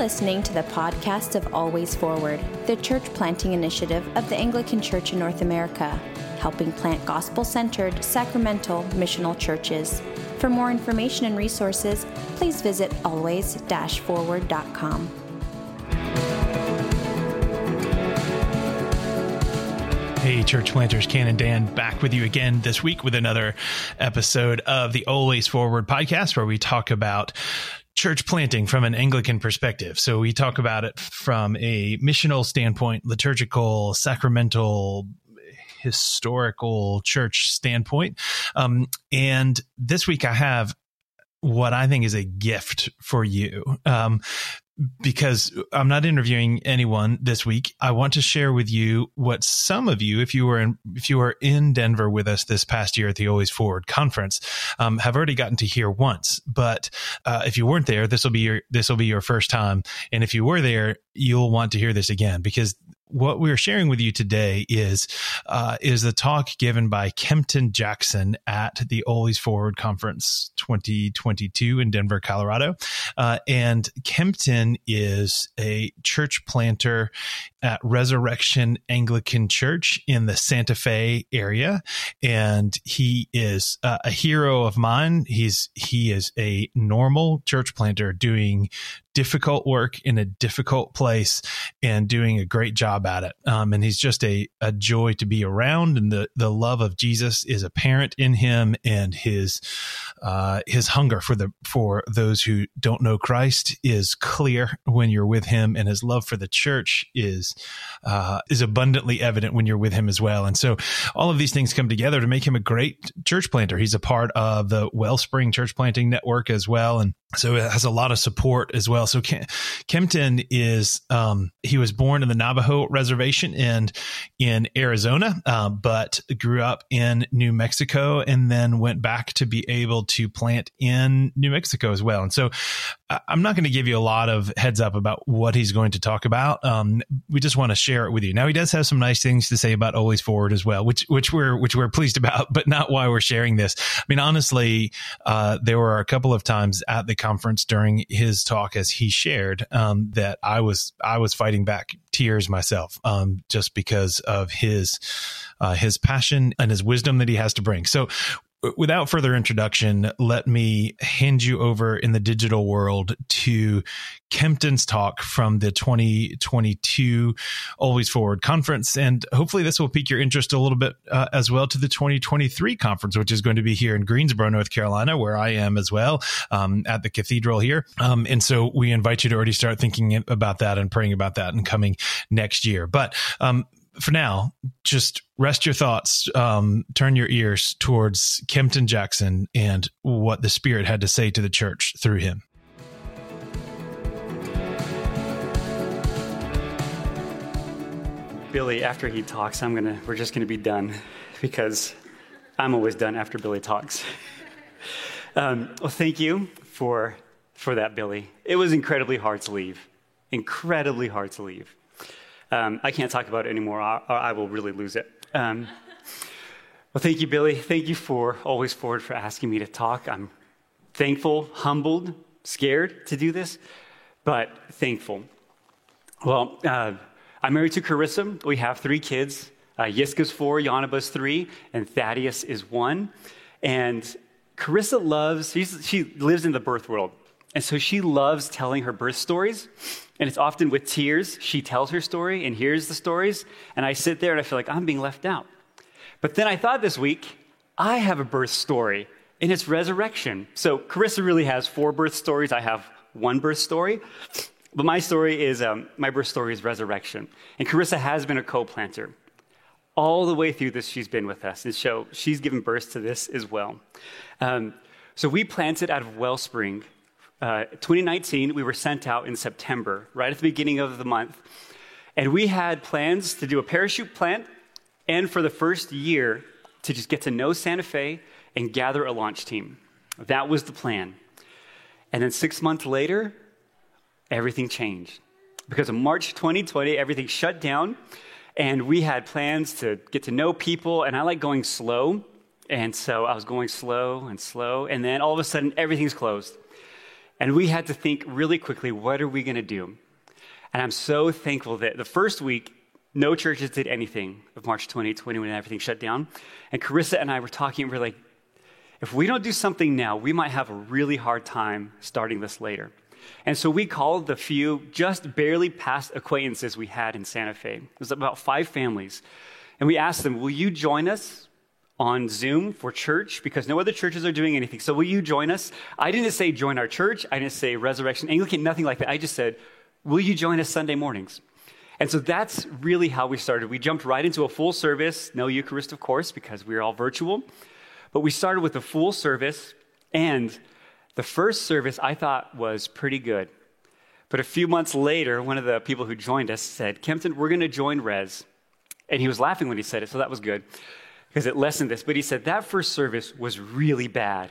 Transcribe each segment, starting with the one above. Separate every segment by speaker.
Speaker 1: listening to the podcast of Always Forward, the church planting initiative of the Anglican Church in North America, helping plant gospel centered, sacramental, missional churches. For more information and resources, please visit always forward.com.
Speaker 2: Hey, church planters, Ken and Dan back with you again this week with another episode of the Always Forward podcast where we talk about church planting from an Anglican perspective. So we talk about it from a missional standpoint, liturgical, sacramental, historical church standpoint. Um, and this week I have what I think is a gift for you. Um, because I'm not interviewing anyone this week. I want to share with you what some of you, if you were in, if you were in Denver with us this past year at the Always Forward conference, um, have already gotten to hear once. But uh, if you weren't there, this will be your this will be your first time. And if you were there, you'll want to hear this again because what we're sharing with you today is uh, is the talk given by Kempton Jackson at the Always Forward Conference 2022 in Denver, Colorado. Uh, and Kempton is a church planter at Resurrection Anglican Church in the Santa Fe area, and he is uh, a hero of mine. He's he is a normal church planter doing difficult work in a difficult place and doing a great job at it. Um, and he's just a, a joy to be around. And the, the love of Jesus is apparent in him and his, uh, his hunger for the, for those who don't know Christ is clear when you're with him. And his love for the church is, uh, is abundantly evident when you're with him as well. And so all of these things come together to make him a great church planter. He's a part of the Wellspring Church Planting Network as well. And so it has a lot of support as well. So Kempton is um, he was born in the Navajo reservation and in Arizona, uh, but grew up in New Mexico and then went back to be able to plant in New Mexico as well. And so I'm not going to give you a lot of heads up about what he's going to talk about. Um, we just want to share it with you. Now he does have some nice things to say about Always Forward as well, which which we're which we're pleased about, but not why we're sharing this. I mean, honestly, uh, there were a couple of times at the conference during his talk as he shared um, that I was I was fighting back tears myself, um, just because of his uh, his passion and his wisdom that he has to bring. So without further introduction, let me hand you over in the digital world to Kempton's talk from the 2022 Always Forward conference. And hopefully, this will pique your interest a little bit uh, as well to the 2023 conference, which is going to be here in Greensboro, North Carolina, where I am as well um, at the cathedral here. Um, and so we invite you to already start thinking about that and praying about that and coming next year. But um, for now, just rest your thoughts, um, turn your ears towards Kempton Jackson and what the Spirit had to say to the church through him.
Speaker 3: Billy, after he talks, I'm gonna we're just gonna be done because I'm always done after Billy talks. um, well, thank you for for that, Billy. It was incredibly hard to leave, incredibly hard to leave. Um, I can't talk about it anymore, or I will really lose it. Um, well, thank you, Billy. Thank you for always forward for asking me to talk. I'm thankful, humbled, scared to do this, but thankful. Well, uh, I'm married to Carissa. We have three kids. Uh, Yiska's four, Yanaba's three, and Thaddeus is one. And Carissa loves, she lives in the birth world. And so she loves telling her birth stories. And it's often with tears. She tells her story and hears the stories. And I sit there and I feel like I'm being left out. But then I thought this week, I have a birth story, and it's resurrection. So Carissa really has four birth stories. I have one birth story. But my story is, um, my birth story is resurrection. And Carissa has been a co planter. All the way through this, she's been with us. And so she's given birth to this as well. Um, so we planted out of Wellspring 2019, uh, we were sent out in September, right at the beginning of the month. And we had plans to do a parachute plant and for the first year to just get to know Santa Fe and gather a launch team. That was the plan. And then six months later, everything changed. Because of March 2020, everything shut down, and we had plans to get to know people, and I like going slow. And so I was going slow and slow, and then all of a sudden, everything's closed. And we had to think really quickly what are we going to do? And I'm so thankful that the first week, no churches did anything of March 2020 when everything shut down. And Carissa and I were talking, we we're like, if we don't do something now, we might have a really hard time starting this later. And so we called the few just barely past acquaintances we had in Santa Fe. It was about five families. And we asked them, Will you join us on Zoom for church? Because no other churches are doing anything. So will you join us? I didn't say join our church. I didn't say Resurrection Anglican, nothing like that. I just said, Will you join us Sunday mornings? And so that's really how we started. We jumped right into a full service, no Eucharist, of course, because we are all virtual. But we started with a full service, and the first service I thought was pretty good. But a few months later, one of the people who joined us said, Kempton, we're going to join Res. And he was laughing when he said it, so that was good because it lessened this. But he said, that first service was really bad.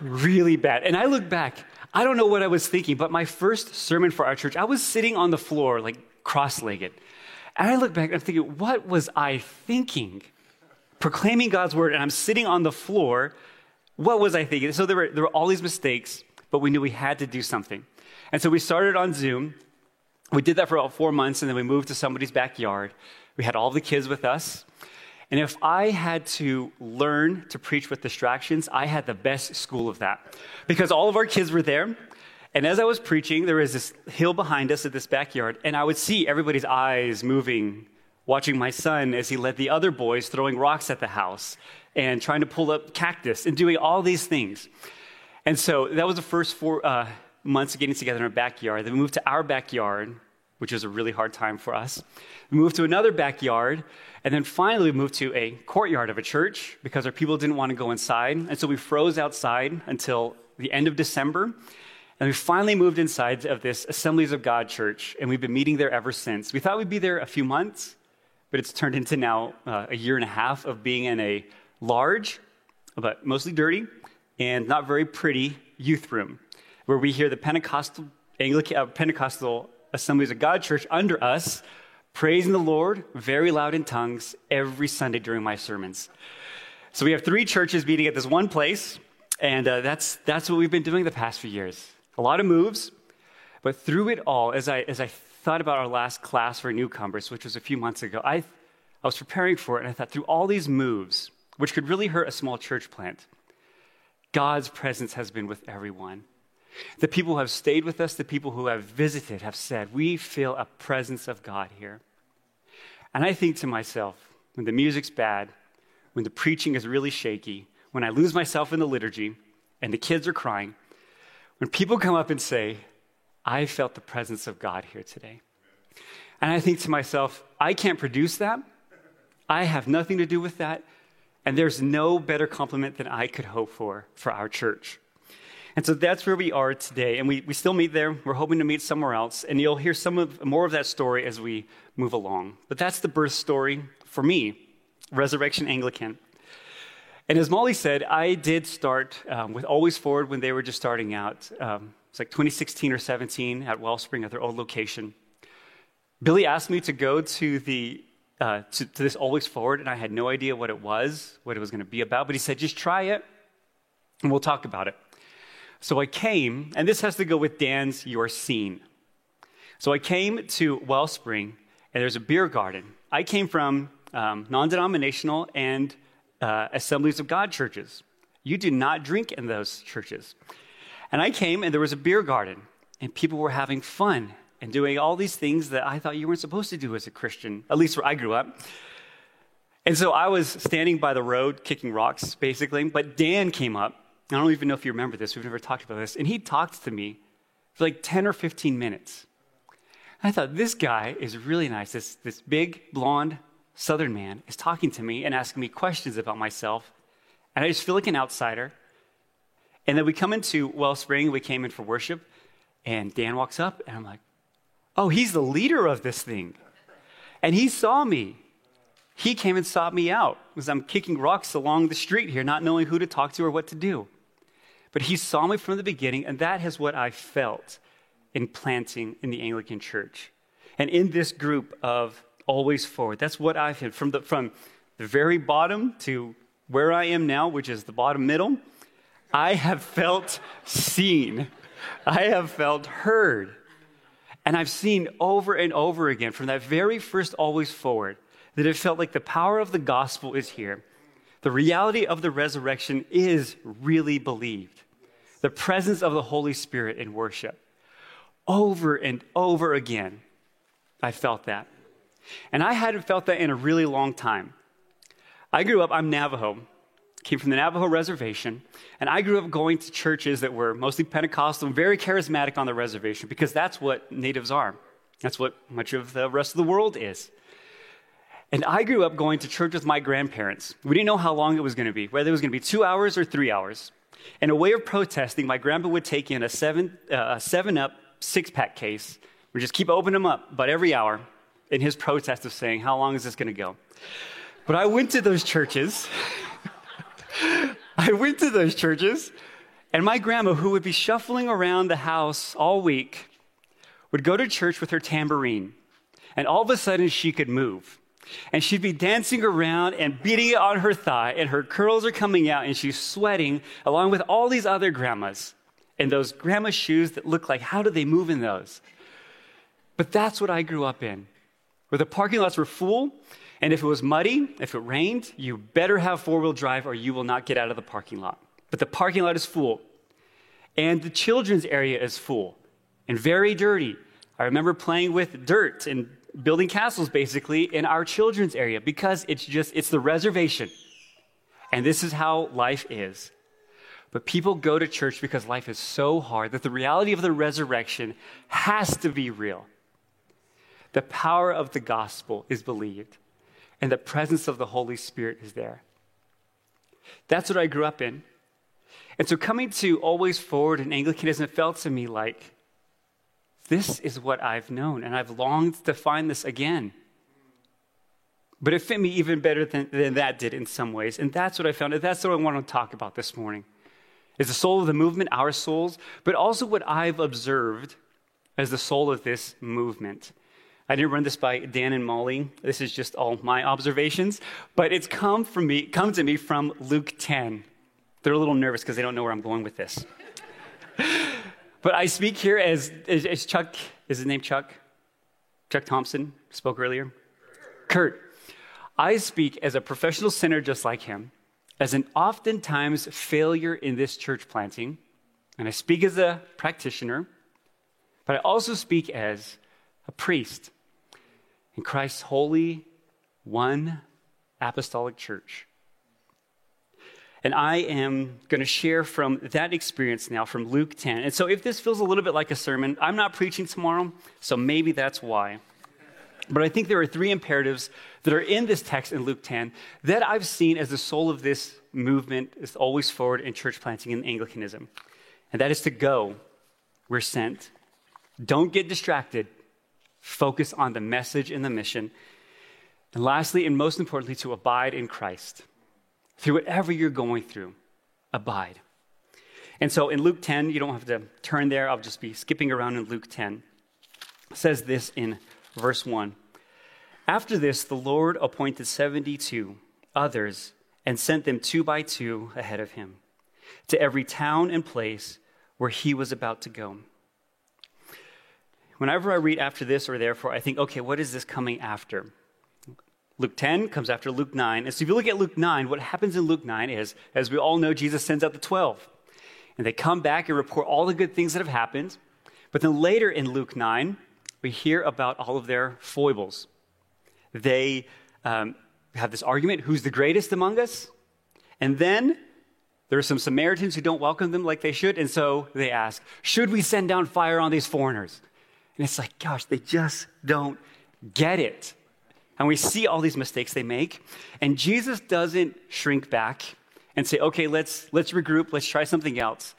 Speaker 3: really bad. And I look back, I don't know what I was thinking, but my first sermon for our church, I was sitting on the floor, like cross legged. And I look back and I'm thinking, what was I thinking? proclaiming God's word and I'm sitting on the floor, what was I thinking? So there were, there were all these mistakes, but we knew we had to do something. And so we started on Zoom. We did that for about four months, and then we moved to somebody's backyard. We had all the kids with us. And if I had to learn to preach with distractions, I had the best school of that. Because all of our kids were there. And as I was preaching, there was this hill behind us at this backyard, and I would see everybody's eyes moving watching my son as he led the other boys throwing rocks at the house and trying to pull up cactus and doing all these things. And so that was the first four uh, months of getting together in our backyard. Then we moved to our backyard, which was a really hard time for us. We moved to another backyard, and then finally we moved to a courtyard of a church because our people didn't want to go inside. And so we froze outside until the end of December. And we finally moved inside of this Assemblies of God church, and we've been meeting there ever since. We thought we'd be there a few months, but it's turned into now uh, a year and a half of being in a large, but mostly dirty, and not very pretty youth room where we hear the Pentecostal, Anglican, uh, Pentecostal Assemblies of God Church under us praising the Lord very loud in tongues every Sunday during my sermons. So we have three churches meeting at this one place, and uh, that's, that's what we've been doing the past few years. A lot of moves, but through it all, as I, as I thought about our last class for newcomers, which was a few months ago, I, I was preparing for it, and I thought through all these moves, which could really hurt a small church plant, God's presence has been with everyone. The people who have stayed with us, the people who have visited, have said, We feel a presence of God here. And I think to myself, when the music's bad, when the preaching is really shaky, when I lose myself in the liturgy and the kids are crying, when people come up and say, I felt the presence of God here today. And I think to myself, I can't produce that. I have nothing to do with that. And there's no better compliment than I could hope for for our church. And so that's where we are today. And we, we still meet there. We're hoping to meet somewhere else. And you'll hear some of, more of that story as we move along. But that's the birth story for me, Resurrection Anglican. And as Molly said, I did start um, with Always Forward when they were just starting out. Um, it's like 2016 or 17 at Wellspring at their old location. Billy asked me to go to the uh, to, to, this Always Forward, and I had no idea what it was, what it was going to be about. But he said, just try it, and we'll talk about it. So I came, and this has to go with Dan's "You Are Seen." So I came to Wellspring, and there's a beer garden. I came from um, non-denominational and uh, Assemblies of God churches. You do not drink in those churches. And I came and there was a beer garden, and people were having fun and doing all these things that I thought you weren't supposed to do as a Christian, at least where I grew up. And so I was standing by the road kicking rocks, basically. But Dan came up. I don't even know if you remember this. We've never talked about this. And he talked to me for like 10 or 15 minutes. I thought, this guy is really nice. This, this big, blonde southern man is talking to me and asking me questions about myself. And I just feel like an outsider. And then we come into Wellspring, we came in for worship, and Dan walks up, and I'm like, oh, he's the leader of this thing. And he saw me. He came and sought me out because I'm kicking rocks along the street here, not knowing who to talk to or what to do. But he saw me from the beginning, and that is what I felt in planting in the Anglican Church. And in this group of Always Forward, that's what I've had from the, from the very bottom to where I am now, which is the bottom middle I have felt seen. I have felt heard. And I've seen over and over again from that very first Always Forward that it felt like the power of the gospel is here. The reality of the resurrection is really believed. The presence of the Holy Spirit in worship. Over and over again, I felt that. And I hadn't felt that in a really long time. I grew up, I'm Navajo, came from the Navajo reservation, and I grew up going to churches that were mostly Pentecostal very charismatic on the reservation because that's what natives are. That's what much of the rest of the world is. And I grew up going to church with my grandparents. We didn't know how long it was going to be, whether it was going to be two hours or three hours. And a way of protesting, my grandpa would take in a seven, uh, a seven up six pack case. We just keep opening them up but every hour in his protest of saying, How long is this going to go? But I went to those churches. I went to those churches, and my grandma, who would be shuffling around the house all week, would go to church with her tambourine, and all of a sudden she could move. And she'd be dancing around and beating it on her thigh, and her curls are coming out, and she's sweating along with all these other grandmas in those grandma shoes that look like, how do they move in those? But that's what I grew up in, where the parking lots were full, and if it was muddy, if it rained, you better have four wheel drive or you will not get out of the parking lot. But the parking lot is full, and the children's area is full and very dirty. I remember playing with dirt and building castles basically in our children's area because it's just it's the reservation. And this is how life is. But people go to church because life is so hard that the reality of the resurrection has to be real. The power of the gospel is believed, and the presence of the Holy Spirit is there. That's what I grew up in. And so coming to Always Forward in Anglicanism felt to me like this is what I've known, and I've longed to find this again. But it fit me even better than, than that did in some ways. And that's what I found. And That's what I want to talk about this morning. Is the soul of the movement, our souls, but also what I've observed as the soul of this movement. I didn't run this by Dan and Molly. This is just all my observations, but it's come from me, come to me from Luke 10. They're a little nervous because they don't know where I'm going with this. But I speak here as, as, as, Chuck, is his name Chuck? Chuck Thompson spoke earlier? Kurt. I speak as a professional sinner just like him, as an oftentimes failure in this church planting, and I speak as a practitioner, but I also speak as a priest in Christ's holy, one apostolic church. And I am going to share from that experience now from Luke 10. And so if this feels a little bit like a sermon, I'm not preaching tomorrow, so maybe that's why. But I think there are three imperatives that are in this text in Luke 10 that I've seen as the soul of this movement is always forward in church planting in Anglicanism. And that is to go. We're sent. Don't get distracted. Focus on the message and the mission. And lastly, and most importantly, to abide in Christ through whatever you're going through, abide. And so in Luke 10, you don't have to turn there, I'll just be skipping around in Luke 10. It says this in verse 1. After this, the Lord appointed 72 others and sent them two by two ahead of him to every town and place where he was about to go. Whenever I read after this or therefore, I think, okay, what is this coming after? Luke 10 comes after Luke 9. And so if you look at Luke 9, what happens in Luke 9 is, as we all know, Jesus sends out the 12. And they come back and report all the good things that have happened. But then later in Luke 9, we hear about all of their foibles. They um, have this argument who's the greatest among us? And then there are some Samaritans who don't welcome them like they should. And so they ask, Should we send down fire on these foreigners? And it's like, gosh, they just don't get it. And we see all these mistakes they make. And Jesus doesn't shrink back and say, okay, let's, let's regroup, let's try something else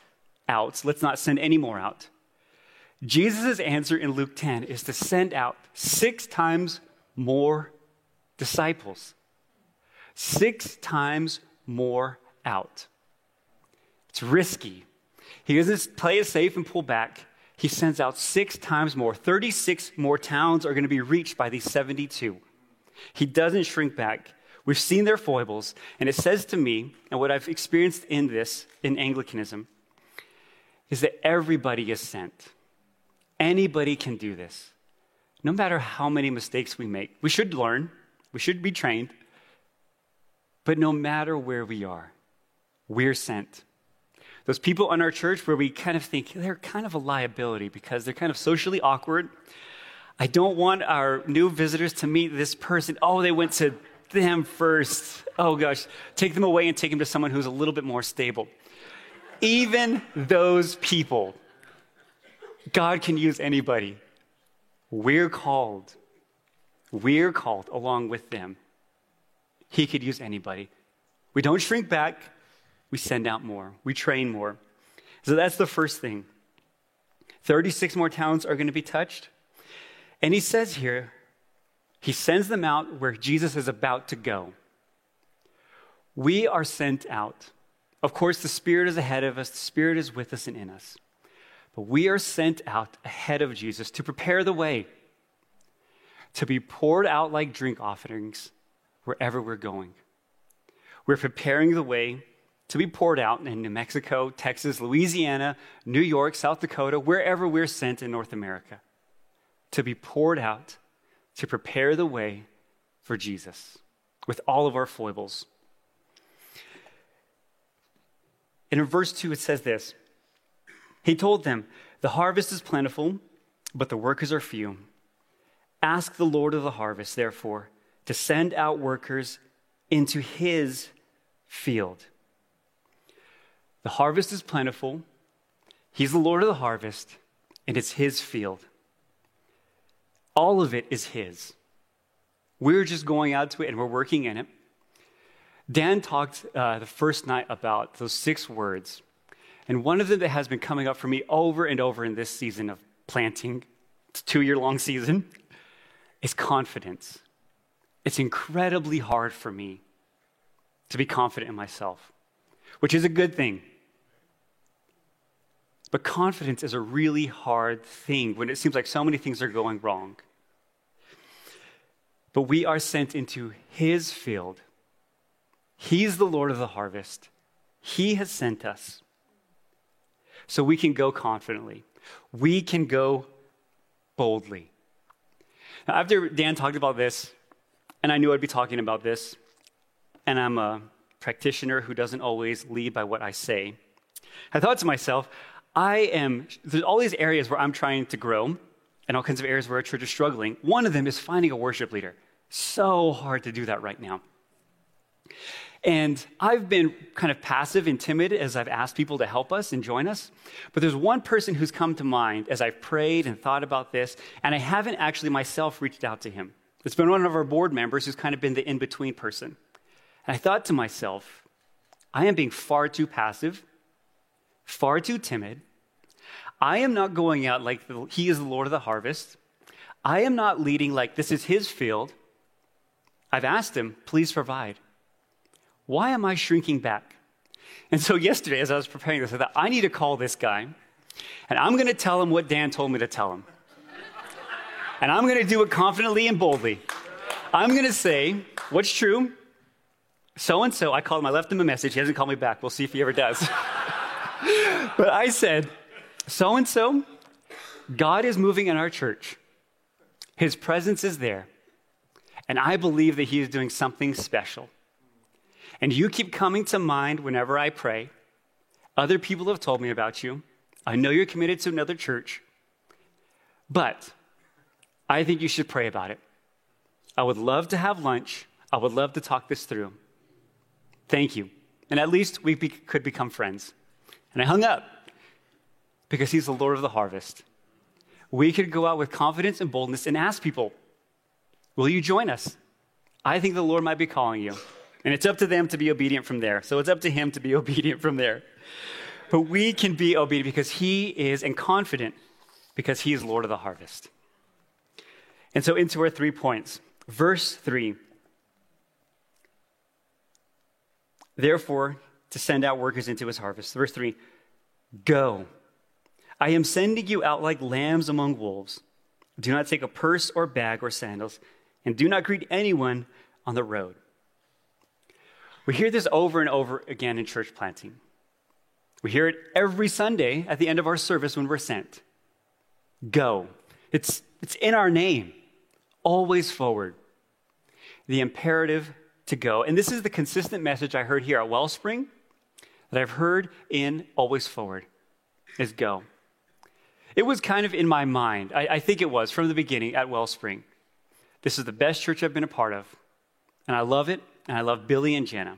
Speaker 3: out. Let's not send any more out. Jesus' answer in Luke 10 is to send out six times more disciples. Six times more out. It's risky. He doesn't play it safe and pull back. He sends out six times more. 36 more towns are going to be reached by these 72. He doesn't shrink back. We've seen their foibles, and it says to me, and what I've experienced in this, in Anglicanism, is that everybody is sent. Anybody can do this, no matter how many mistakes we make. We should learn, we should be trained, but no matter where we are, we're sent. Those people in our church where we kind of think they're kind of a liability because they're kind of socially awkward. I don't want our new visitors to meet this person. Oh, they went to them first. Oh gosh, take them away and take them to someone who's a little bit more stable. Even those people, God can use anybody. We're called. We're called along with them. He could use anybody. We don't shrink back, we send out more, we train more. So that's the first thing. 36 more towns are going to be touched. And he says here, he sends them out where Jesus is about to go. We are sent out. Of course, the Spirit is ahead of us, the Spirit is with us and in us. But we are sent out ahead of Jesus to prepare the way, to be poured out like drink offerings wherever we're going. We're preparing the way to be poured out in New Mexico, Texas, Louisiana, New York, South Dakota, wherever we're sent in North America, to be poured out to prepare the way for Jesus with all of our foibles. And in verse 2, it says this He told them, The harvest is plentiful, but the workers are few. Ask the Lord of the harvest, therefore, to send out workers into his field. The harvest is plentiful. He's the Lord of the harvest, and it's his field. All of it is his. We're just going out to it and we're working in it. Dan talked uh, the first night about those six words. And one of them that has been coming up for me over and over in this season of planting, it's two year long season, is confidence. It's incredibly hard for me to be confident in myself, which is a good thing. But confidence is a really hard thing when it seems like so many things are going wrong. But we are sent into his field. He's the Lord of the harvest. He has sent us. So we can go confidently. We can go boldly. Now, after Dan talked about this, and I knew I'd be talking about this, and I'm a practitioner who doesn't always lead by what I say, I thought to myself, I am, there's all these areas where I'm trying to grow, and all kinds of areas where our church is struggling. One of them is finding a worship leader. So hard to do that right now. And I've been kind of passive and timid as I've asked people to help us and join us. But there's one person who's come to mind as I've prayed and thought about this, and I haven't actually myself reached out to him. It's been one of our board members who's kind of been the in between person. And I thought to myself, I am being far too passive, far too timid, I am not going out like the, he is the Lord of the harvest. I am not leading like this is his field. I've asked him, please provide. Why am I shrinking back? And so yesterday, as I was preparing this, I thought, I need to call this guy, and I'm going to tell him what Dan told me to tell him. and I'm going to do it confidently and boldly. I'm going to say, what's true? So and so, I called him, I left him a message. He hasn't called me back. We'll see if he ever does. but I said, so and so, God is moving in our church. His presence is there. And I believe that He is doing something special. And you keep coming to mind whenever I pray. Other people have told me about you. I know you're committed to another church. But I think you should pray about it. I would love to have lunch. I would love to talk this through. Thank you. And at least we be- could become friends. And I hung up because he's the Lord of the harvest. We could go out with confidence and boldness and ask people, Will you join us? I think the Lord might be calling you. And it's up to them to be obedient from there. So it's up to him to be obedient from there. But we can be obedient because he is, and confident because he is Lord of the harvest. And so into our three points. Verse 3 Therefore, to send out workers into his harvest. Verse 3 Go I am sending you out like lambs among wolves. Do not take a purse or bag or sandals, and do not greet anyone on the road. We hear this over and over again in church planting. We hear it every Sunday at the end of our service when we're sent. Go. It's, it's in our name. Always forward. The imperative to go. And this is the consistent message I heard here at Wellspring that I've heard in Always Forward is go. It was kind of in my mind. I, I think it was from the beginning at Wellspring. This is the best church I've been a part of. And I love it. And I love Billy and Jenna.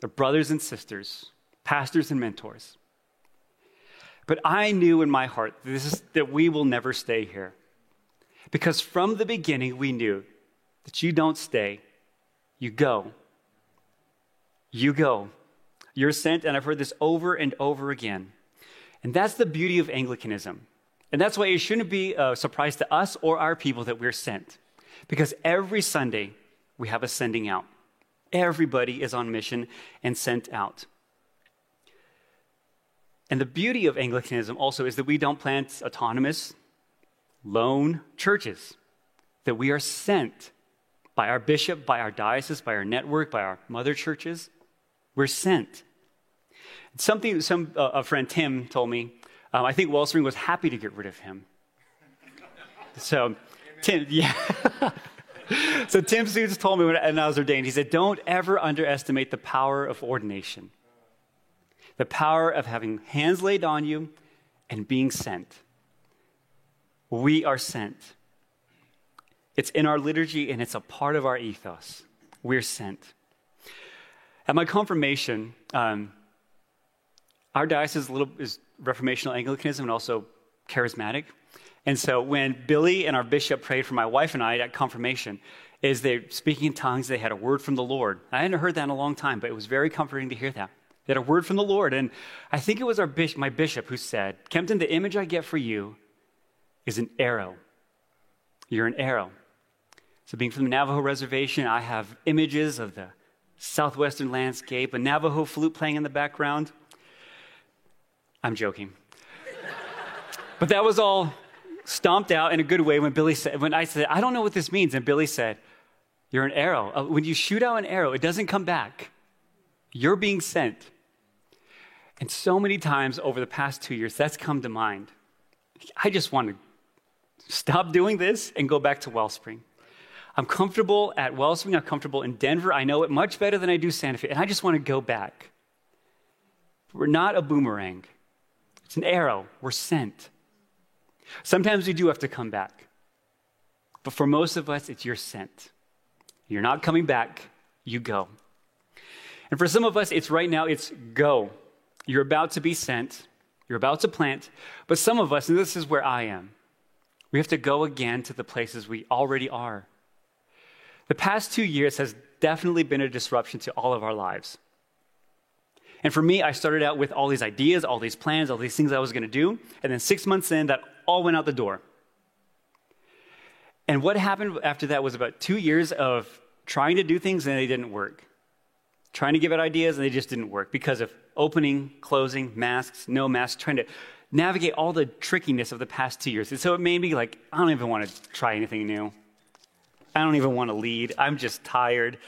Speaker 3: They're brothers and sisters, pastors and mentors. But I knew in my heart that we will never stay here. Because from the beginning, we knew that you don't stay, you go. You go. You're sent, and I've heard this over and over again. And that's the beauty of Anglicanism. And that's why it shouldn't be a surprise to us or our people that we're sent. Because every Sunday, we have a sending out. Everybody is on mission and sent out. And the beauty of Anglicanism also is that we don't plant autonomous, lone churches, that we are sent by our bishop, by our diocese, by our network, by our mother churches. We're sent. Something some uh, a friend Tim told me. Um, I think Wellspring was happy to get rid of him. So, Tim, yeah. so Tim Suits told me when I was ordained. He said, "Don't ever underestimate the power of ordination, the power of having hands laid on you and being sent. We are sent." It's in our liturgy and it's a part of our ethos. We're sent. At my confirmation, um, our diocese is, little, is Reformational Anglicanism and also charismatic. And so when Billy and our bishop prayed for my wife and I at confirmation, is they speaking in tongues, they had a word from the Lord. I hadn't heard that in a long time, but it was very comforting to hear that. They had a word from the Lord. And I think it was our bishop, my bishop who said, Kempton, the image I get for you is an arrow. You're an arrow. So, being from the Navajo reservation, I have images of the southwestern landscape, a Navajo flute playing in the background. I'm joking. but that was all stomped out in a good way when Billy said, when I said, I don't know what this means. And Billy said, You're an arrow. Uh, when you shoot out an arrow, it doesn't come back. You're being sent. And so many times over the past two years, that's come to mind. I just want to stop doing this and go back to Wellspring. I'm comfortable at Wellspring. I'm comfortable in Denver. I know it much better than I do Santa Fe. And I just want to go back. We're not a boomerang, it's an arrow. We're sent. Sometimes we do have to come back. But for most of us, it's you're sent. You're not coming back, you go. And for some of us, it's right now, it's go. You're about to be sent, you're about to plant. But some of us, and this is where I am, we have to go again to the places we already are. The past two years has definitely been a disruption to all of our lives. And for me, I started out with all these ideas, all these plans, all these things I was going to do. And then six months in, that all went out the door. And what happened after that was about two years of trying to do things and they didn't work. Trying to give out ideas and they just didn't work because of opening, closing, masks, no masks, trying to navigate all the trickiness of the past two years. And so it made me like, I don't even want to try anything new. I don't even want to lead. I'm just tired.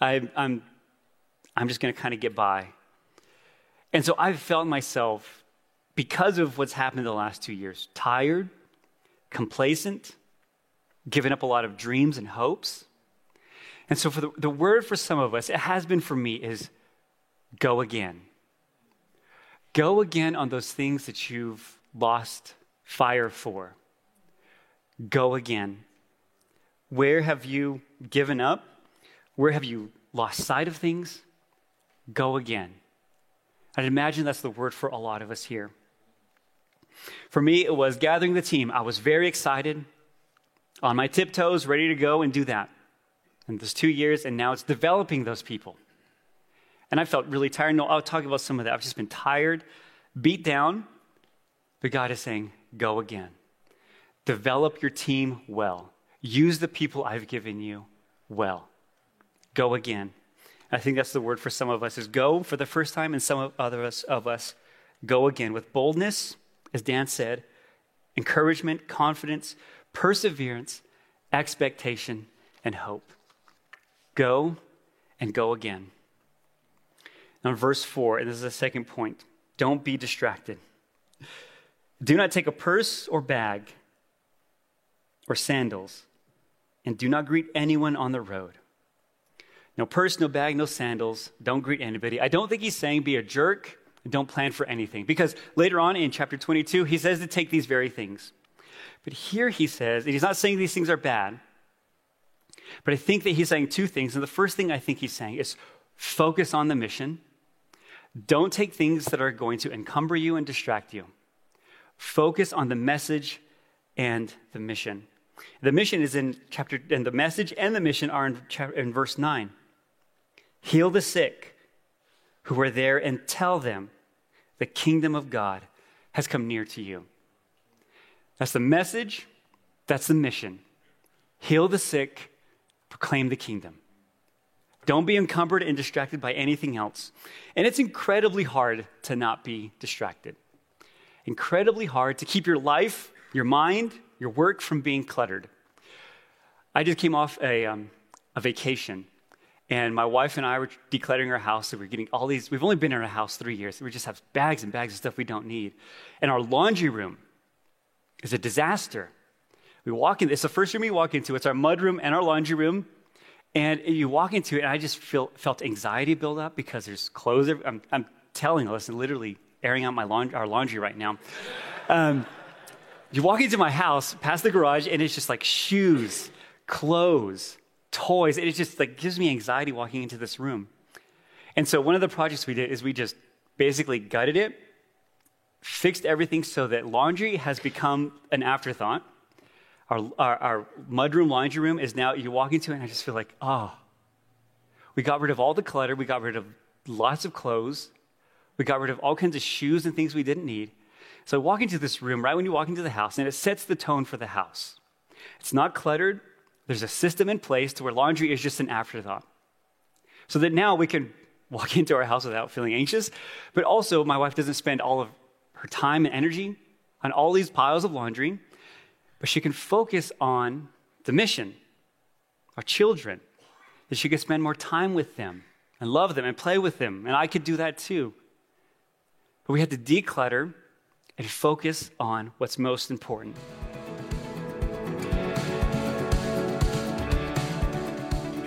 Speaker 3: I, I'm, I'm just going to kind of get by. And so I've felt myself, because of what's happened in the last two years, tired, complacent, giving up a lot of dreams and hopes. And so for the, the word for some of us, it has been for me, is go again. Go again on those things that you've lost fire for. Go again. Where have you given up? Where have you lost sight of things? Go again. I'd imagine that's the word for a lot of us here. For me, it was gathering the team. I was very excited, on my tiptoes, ready to go and do that. And there's two years, and now it's developing those people. And I felt really tired. No, I'll talk about some of that. I've just been tired, beat down, but God is saying, go again. Develop your team well. Use the people I've given you well. Go again. I think that's the word for some of us is go for the first time, and some of other us, of us go again with boldness, as Dan said, encouragement, confidence, perseverance, expectation, and hope. Go and go again. Now, verse 4, and this is the second point Don't be distracted. Do not take a purse or bag or sandals, and do not greet anyone on the road. No purse, no bag, no sandals. Don't greet anybody. I don't think he's saying be a jerk don't plan for anything, because later on in chapter 22, he says to take these very things. But here he says, and he's not saying these things are bad, but I think that he's saying two things. And the first thing I think he's saying is focus on the mission. Don't take things that are going to encumber you and distract you. Focus on the message and the mission. The mission is in chapter, and the message and the mission are in, in verse 9. Heal the sick who are there and tell them the kingdom of God has come near to you. That's the message, that's the mission. Heal the sick, proclaim the kingdom. Don't be encumbered and distracted by anything else. And it's incredibly hard to not be distracted. Incredibly hard to keep your life, your mind, your work from being cluttered. I just came off a, um, a vacation, and my wife and I were decluttering our house. So we're getting all these, we've only been in our house three years. we just have bags and bags of stuff we don't need. And our laundry room is a disaster. We walk in, it's the first room we walk into. It's our mud room and our laundry room. And you walk into it, and I just feel, felt anxiety build up because there's clothes. I'm, I'm telling you, listen, literally airing out my laundry, our laundry right now. Um, you walk into my house, past the garage, and it's just like shoes, clothes, toys. It just like gives me anxiety walking into this room. And so one of the projects we did is we just basically gutted it, fixed everything so that laundry has become an afterthought. Our, our, our mudroom laundry room is now, you walk into it and I just feel like, oh, we got rid of all the clutter. We got rid of lots of clothes. We got rid of all kinds of shoes and things we didn't need. So I walk into this room right when you walk into the house, and it sets the tone for the house. It's not cluttered. There's a system in place to where laundry is just an afterthought. So that now we can walk into our house without feeling anxious, but also my wife doesn't spend all of her time and energy on all these piles of laundry, but she can focus on the mission, our children, that she could spend more time with them and love them and play with them. And I could do that too. But we had to declutter and focus on what's most important.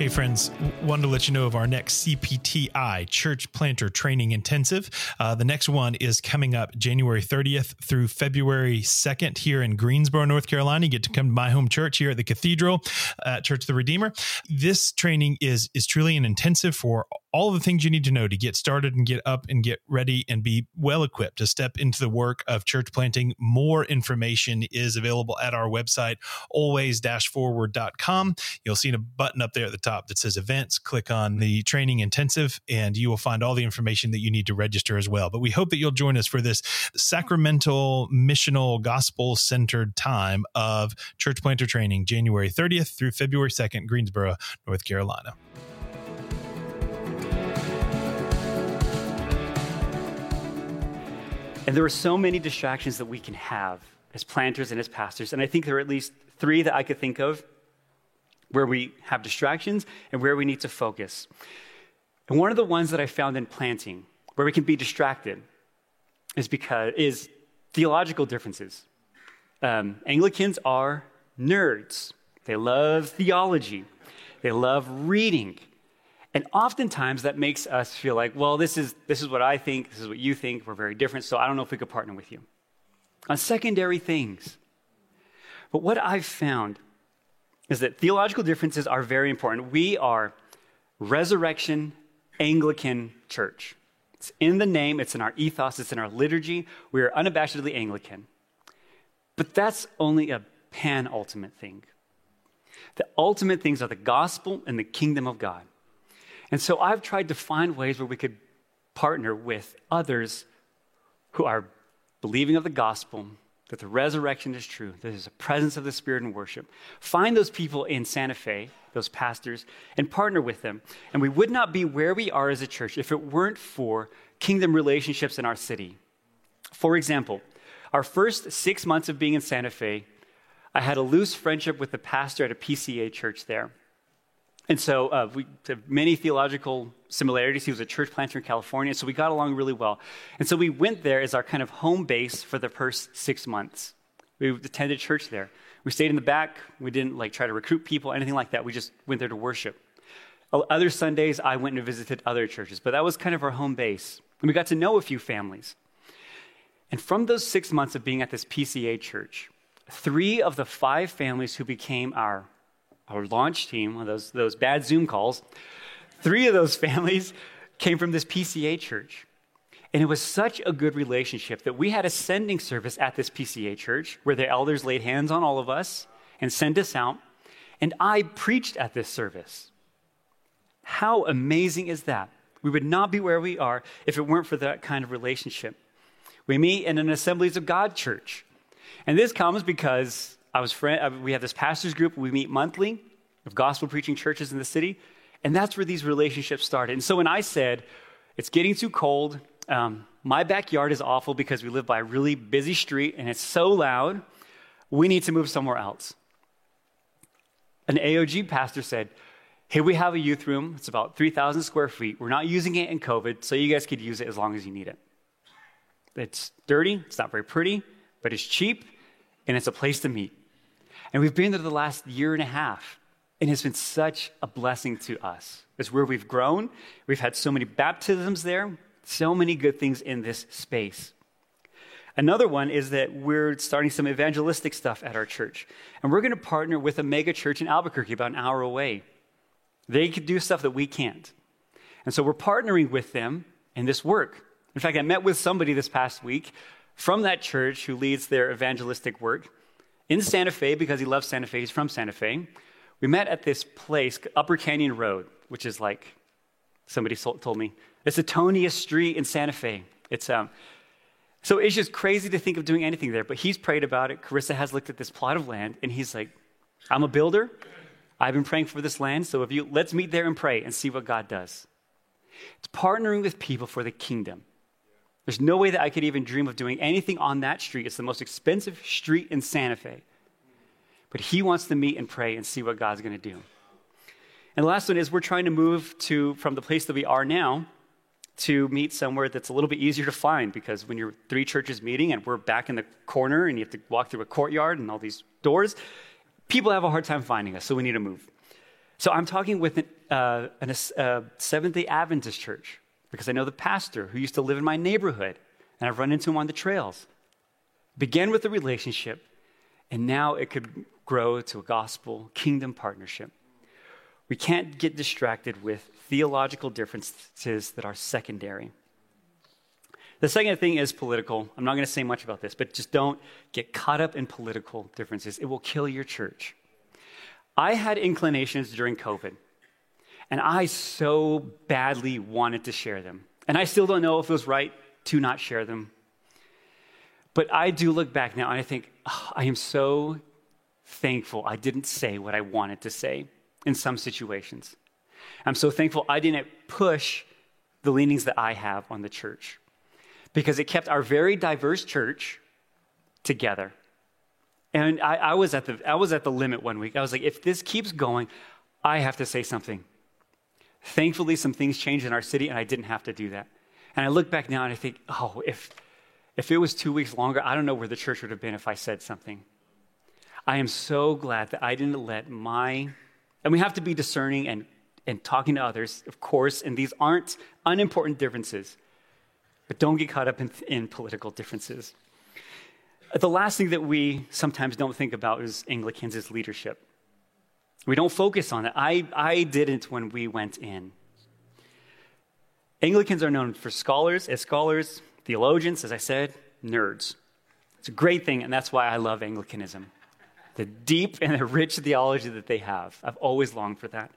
Speaker 2: Hey, friends, wanted to let you know of our next CPTI Church Planter Training Intensive. Uh, the next one is coming up January 30th through February 2nd here in Greensboro, North Carolina. You get to come to my home church here at the Cathedral at Church of the Redeemer. This training is, is truly an intensive for all the things you need to know to get started and get up and get ready and be well equipped to step into the work of church planting. More information is available at our website, always forward.com. You'll see a button up there at the top that says events. Click on the training intensive, and you will find all the information that you need to register as well. But we hope that you'll join us for this sacramental, missional, gospel centered time of church planter training, January 30th through February 2nd, Greensboro, North Carolina.
Speaker 3: And there are so many distractions that we can have as planters and as pastors. And I think there are at least three that I could think of where we have distractions and where we need to focus. And one of the ones that I found in planting, where we can be distracted, is because is theological differences. Um, Anglicans are nerds. They love theology. They love reading. And oftentimes that makes us feel like, well, this is, this is what I think, this is what you think, we're very different, so I don't know if we could partner with you. On secondary things. But what I've found is that theological differences are very important. We are Resurrection Anglican Church. It's in the name, it's in our ethos, it's in our liturgy. We are unabashedly Anglican. But that's only a pan ultimate thing. The ultimate things are the gospel and the kingdom of God. And so I've tried to find ways where we could partner with others who are believing of the gospel, that the resurrection is true, that there's a presence of the Spirit in worship. Find those people in Santa Fe, those pastors, and partner with them. And we would not be where we are as a church if it weren't for kingdom relationships in our city. For example, our first six months of being in Santa Fe, I had a loose friendship with the pastor at a PCA church there. And so uh, we have many theological similarities. He was a church planter in California, so we got along really well. And so we went there as our kind of home base for the first six months. We attended church there. We stayed in the back. We didn't like try to recruit people, anything like that. We just went there to worship. Other Sundays, I went and visited other churches, but that was kind of our home base. And we got to know a few families. And from those six months of being at this PCA church, three of the five families who became our, our launch team, those, those bad Zoom calls, three of those families came from this PCA church. And it was such a good relationship that we had a sending service at this PCA church where the elders laid hands on all of us and sent us out. And I preached at this service. How amazing is that? We would not be where we are if it weren't for that kind of relationship. We meet in an Assemblies of God church. And this comes because I was friend, we have this pastors group, we meet monthly of gospel preaching churches in the city. And that's where these relationships started. And so when I said, it's getting too cold, um, my backyard is awful because we live by a really busy street and it's so loud, we need to move somewhere else. An AOG pastor said, Hey, we have a youth room. It's about 3,000 square feet. We're not using it in COVID, so you guys could use it as long as you need it. It's dirty, it's not very pretty, but it's cheap, and it's a place to meet. And we've been there the last year and a half, and it's been such a blessing to us. It's where we've grown. We've had so many baptisms there, so many good things in this space. Another one is that we're starting some evangelistic stuff at our church. And we're going to partner with a mega church in Albuquerque, about an hour away. They could do stuff that we can't. And so we're partnering with them in this work. In fact, I met with somebody this past week from that church who leads their evangelistic work in Santa Fe because he loves Santa Fe. He's from Santa Fe. We met at this place, Upper Canyon Road, which is like somebody told me it's toniest street in Santa Fe. It's um, so it's just crazy to think of doing anything there. But he's prayed about it. Carissa has looked at this plot of land, and he's like, "I'm a builder. I've been praying for this land, so if you let's meet there and pray and see what God does. It's partnering with people for the kingdom. There's no way that I could even dream of doing anything on that street. It's the most expensive street in Santa Fe. But he wants to meet and pray and see what God's going to do. And the last one is we're trying to move to from the place that we are now to meet somewhere that's a little bit easier to find because when you're three churches meeting and we're back in the corner and you have to walk through a courtyard and all these doors, people have a hard time finding us, so we need to move. So I'm talking with an, uh, a uh, Seventh day Adventist church because I know the pastor who used to live in my neighborhood, and I've run into him on the trails. Began with a relationship, and now it could grow to a gospel kingdom partnership. We can't get distracted with theological differences that are secondary. The second thing is political. I'm not going to say much about this, but just don't get caught up in political differences. It will kill your church. I had inclinations during COVID, and I so badly wanted to share them. And I still don't know if it was right to not share them. But I do look back now and I think, oh, I am so thankful I didn't say what I wanted to say in some situations. I'm so thankful I didn't push the leanings that I have on the church because it kept our very diverse church together. And I, I, was at the, I was at the limit one week. I was like, if this keeps going, I have to say something. Thankfully, some things changed in our city, and I didn't have to do that. And I look back now and I think, oh, if, if it was two weeks longer, I don't know where the church would have been if I said something. I am so glad that I didn't let my, and we have to be discerning and, and talking to others, of course, and these aren't unimportant differences. But don't get caught up in, in political differences. The last thing that we sometimes don't think about is Anglicans leadership. We don't focus on it. I, I didn't when we went in. Anglicans are known for scholars, as scholars, theologians, as I said, nerds. It's a great thing, and that's why I love Anglicanism. The deep and the rich theology that they have. I've always longed for that.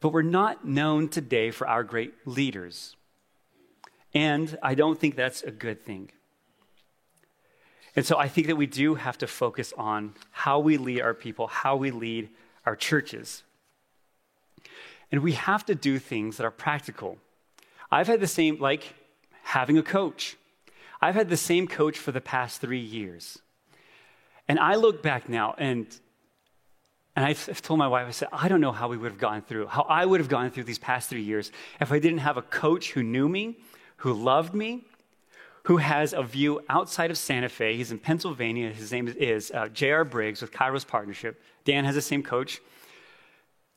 Speaker 3: But we're not known today for our great leaders. And I don't think that's a good thing. And so I think that we do have to focus on how we lead our people, how we lead our churches. And we have to do things that are practical. I've had the same, like having a coach. I've had the same coach for the past three years. And I look back now, and And I've told my wife, I said, I don't know how we would have gone through, how I would have gone through these past three years if I didn't have a coach who knew me, who loved me, who has a view outside of Santa Fe. He's in Pennsylvania. His name is uh, J.R. Briggs with Kairos Partnership. Dan has the same coach.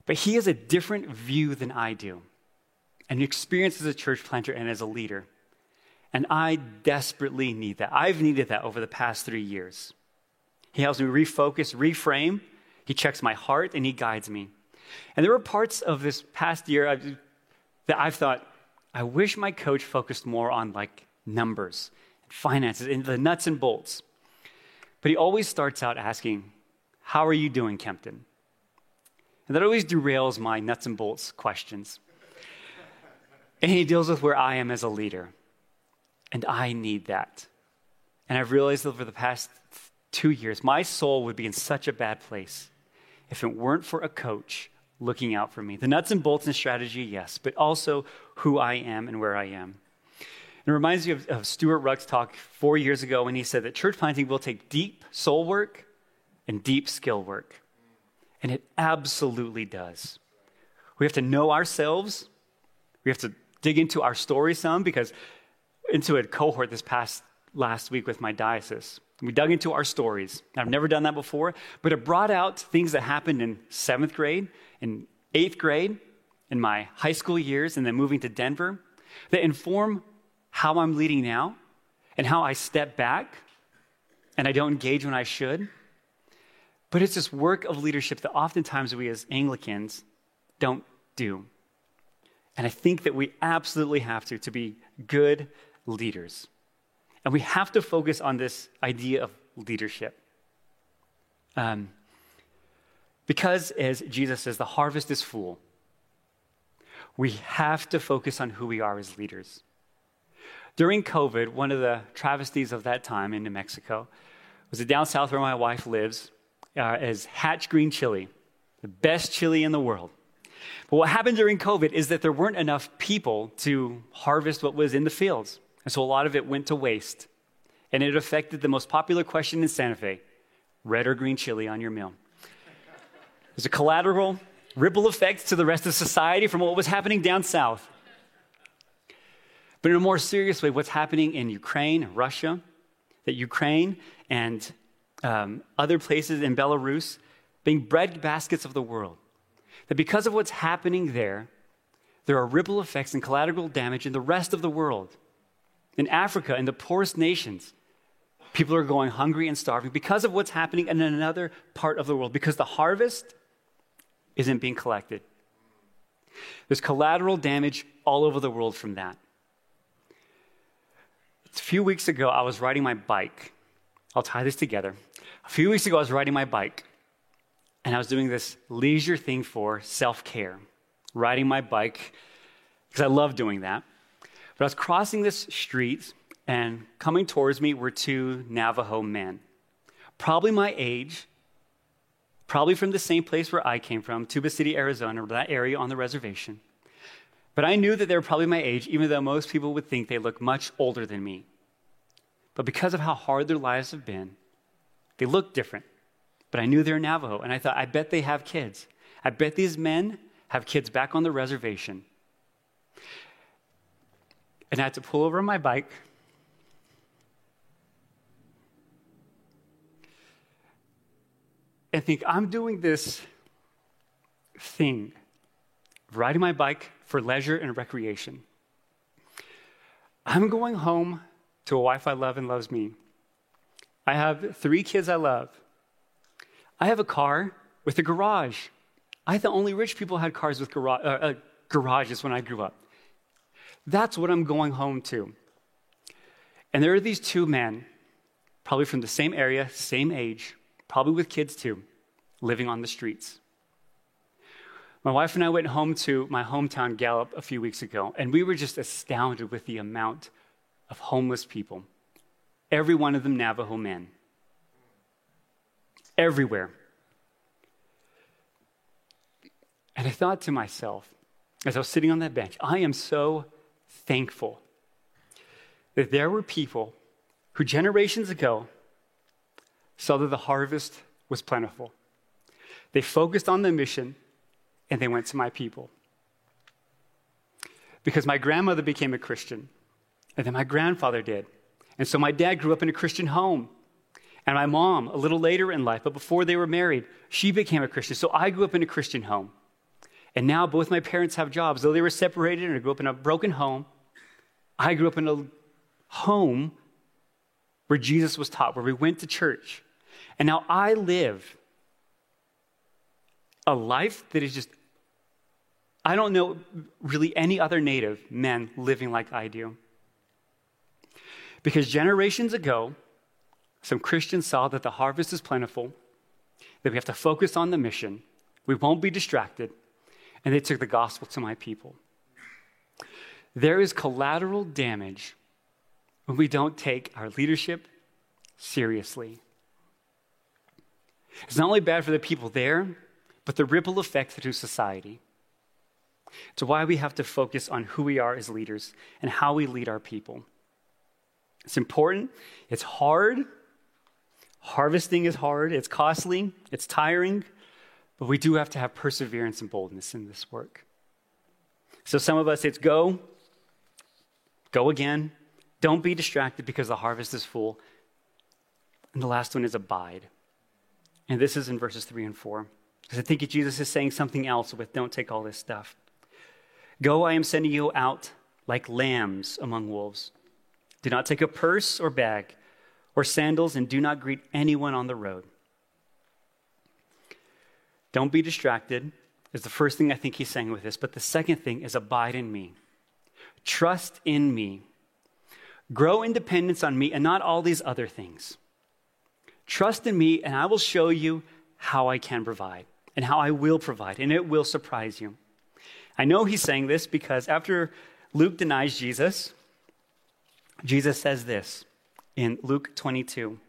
Speaker 3: But he has a different view than I do, and experience as a church planter and as a leader. And I desperately need that. I've needed that over the past three years. He helps me refocus, reframe. He checks my heart and he guides me. And there were parts of this past year I've, that I've thought, I wish my coach focused more on like numbers, and finances, and the nuts and bolts. But he always starts out asking, How are you doing, Kempton? And that always derails my nuts and bolts questions. And he deals with where I am as a leader. And I need that. And I've realized that over the past two years, my soul would be in such a bad place if it weren't for a coach looking out for me. The nuts and bolts and strategy, yes, but also who I am and where I am. It reminds me of, of Stewart Ruch's talk four years ago when he said that church planting will take deep soul work and deep skill work. And it absolutely does. We have to know ourselves. We have to dig into our story some because into a cohort this past last week with my diocese. We dug into our stories. I've never done that before, but it brought out things that happened in seventh grade, in eighth grade, in my high school years, and then moving to Denver that inform how I'm leading now and how I step back and I don't engage when I should. But it's this work of leadership that oftentimes we as Anglicans don't do. And I think that we absolutely have to, to be good leaders. And we have to focus on this idea of leadership. Um, because, as Jesus says, the harvest is full, we have to focus on who we are as leaders. During COVID, one of the travesties of that time in New Mexico was that down south where my wife lives uh, is Hatch Green chili, the best chili in the world. But what happened during COVID is that there weren't enough people to harvest what was in the fields. And so a lot of it went to waste. And it affected the most popular question in Santa Fe red or green chili on your meal. There's a collateral ripple effect to the rest of society from what was happening down south. But in a more serious way, what's happening in Ukraine, Russia, that Ukraine and um, other places in Belarus being bread baskets of the world. That because of what's happening there, there are ripple effects and collateral damage in the rest of the world. In Africa, in the poorest nations, people are going hungry and starving because of what's happening in another part of the world, because the harvest isn't being collected. There's collateral damage all over the world from that. A few weeks ago, I was riding my bike. I'll tie this together. A few weeks ago, I was riding my bike, and I was doing this leisure thing for self care, riding my bike, because I love doing that. But I was crossing this street, and coming towards me were two Navajo men, probably my age, probably from the same place where I came from, Tuba City, Arizona, that area on the reservation. But I knew that they were probably my age, even though most people would think they look much older than me. But because of how hard their lives have been, they look different. But I knew they're Navajo, and I thought, I bet they have kids. I bet these men have kids back on the reservation. And I had to pull over my bike. And think, I'm doing this thing, riding my bike for leisure and recreation. I'm going home to a wife I love and loves me. I have three kids I love. I have a car with a garage. I thought only rich people had cars with uh, uh, garages when I grew up. That's what I'm going home to. And there are these two men, probably from the same area, same age, probably with kids too, living on the streets. My wife and I went home to my hometown, Gallup, a few weeks ago, and we were just astounded with the amount of homeless people. Every one of them Navajo men. Everywhere. And I thought to myself, as I was sitting on that bench, I am so thankful that there were people who generations ago saw that the harvest was plentiful. They focused on the mission and they went to my people. Because my grandmother became a Christian, and then my grandfather did. And so my dad grew up in a Christian home. And my mom, a little later in life, but before they were married, she became a Christian. So I grew up in a Christian home. And now both my parents have jobs. Though they were separated and I grew up in a broken home, I grew up in a home where Jesus was taught, where we went to church. And now I live a life that is just, I don't know really any other native men living like I do. Because generations ago, some Christians saw that the harvest is plentiful, that we have to focus on the mission, we won't be distracted, and they took the gospel to my people. There is collateral damage when we don't take our leadership seriously. It's not only bad for the people there, but the ripple effect through society. It's why we have to focus on who we are as leaders and how we lead our people. It's important, it's hard. Harvesting is hard, it's costly, it's tiring, but we do have to have perseverance and boldness in this work. So, some of us, it's go, go again. Don't be distracted because the harvest is full. And the last one is abide. And this is in verses 3 and 4. Because I think Jesus is saying something else with don't take all this stuff. Go, I am sending you out like lambs among wolves. Do not take a purse or bag or sandals, and do not greet anyone on the road. Don't be distracted, is the first thing I think he's saying with this. But the second thing is abide in me. Trust in me. Grow in dependence on me and not all these other things. Trust in me, and I will show you how I can provide and how I will provide, and it will surprise you. I know he's saying this because after Luke denies Jesus, Jesus says this in Luke 22.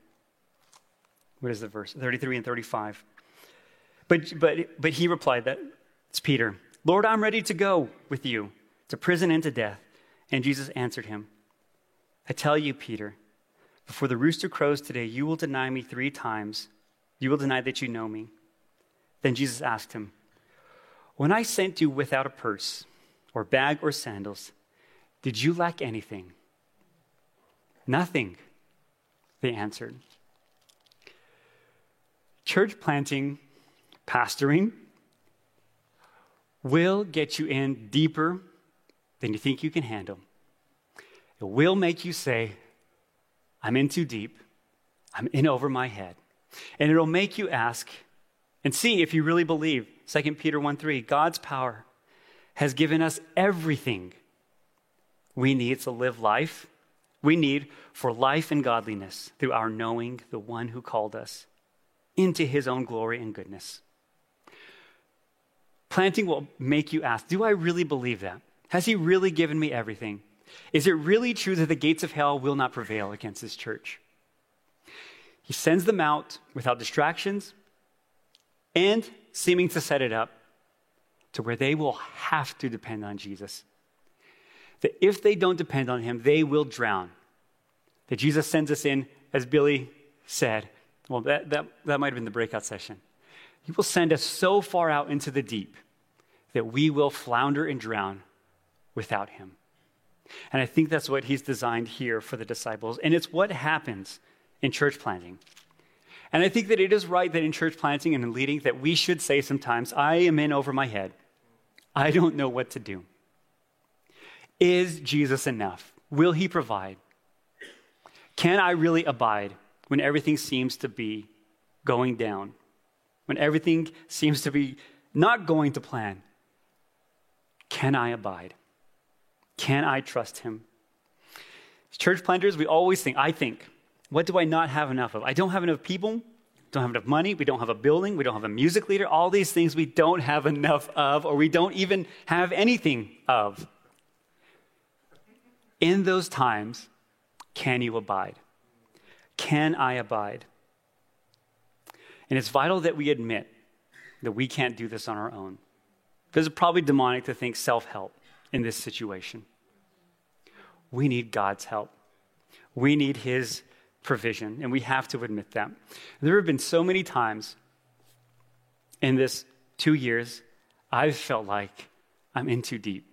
Speaker 3: What is the verse? 33 and 35. But, but, but he replied that it's Peter, Lord, I'm ready to go with you to prison and to death. And Jesus answered him, I tell you, Peter, before the rooster crows today, you will deny me three times. You will deny that you know me. Then Jesus asked him, When I sent you without a purse, or bag, or sandals, did you lack anything? Nothing, they answered. Church planting, pastoring, will get you in deeper than you think you can handle. It will make you say, I'm in too deep. I'm in over my head. And it'll make you ask and see if you really believe 2 Peter 1 3, God's power has given us everything we need to live life we need for life and godliness through our knowing the one who called us into his own glory and goodness. Planting will make you ask Do I really believe that? Has he really given me everything? Is it really true that the gates of hell will not prevail against his church? He sends them out without distractions and seeming to set it up to where they will have to depend on Jesus. That if they don't depend on him, they will drown. That Jesus sends us in, as Billy said, well, that, that, that might have been the breakout session. He will send us so far out into the deep that we will flounder and drown without him. And I think that's what he's designed here for the disciples. And it's what happens in church planting. And I think that it is right that in church planting and in leading that we should say sometimes, I am in over my head. I don't know what to do. Is Jesus enough? Will he provide? Can I really abide when everything seems to be going down? When everything seems to be not going to plan? Can I abide? Can I trust him? As church planters, we always think, I think, what do I not have enough of? I don't have enough people, don't have enough money, we don't have a building, we don't have a music leader, all these things we don't have enough of, or we don't even have anything of. In those times, can you abide? Can I abide? And it's vital that we admit that we can't do this on our own. Because it's probably demonic to think self help in this situation. We need God's help. We need His provision, and we have to admit that. There have been so many times in this two years, I've felt like I'm in too deep.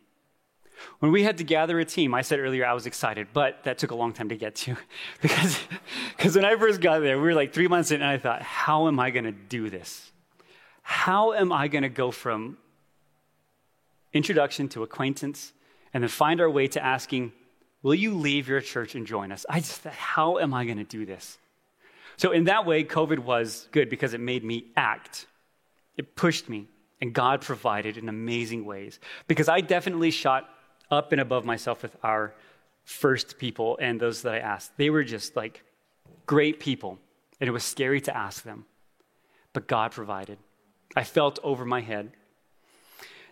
Speaker 3: When we had to gather a team, I said earlier I was excited, but that took a long time to get to. because, because when I first got there, we were like three months in, and I thought, how am I going to do this? How am I going to go from introduction to acquaintance and then find our way to asking, Will you leave your church and join us? I just thought, how am I going to do this? So, in that way, COVID was good because it made me act. It pushed me, and God provided in amazing ways. Because I definitely shot up and above myself with our first people and those that I asked. They were just like great people, and it was scary to ask them. But God provided. I felt over my head.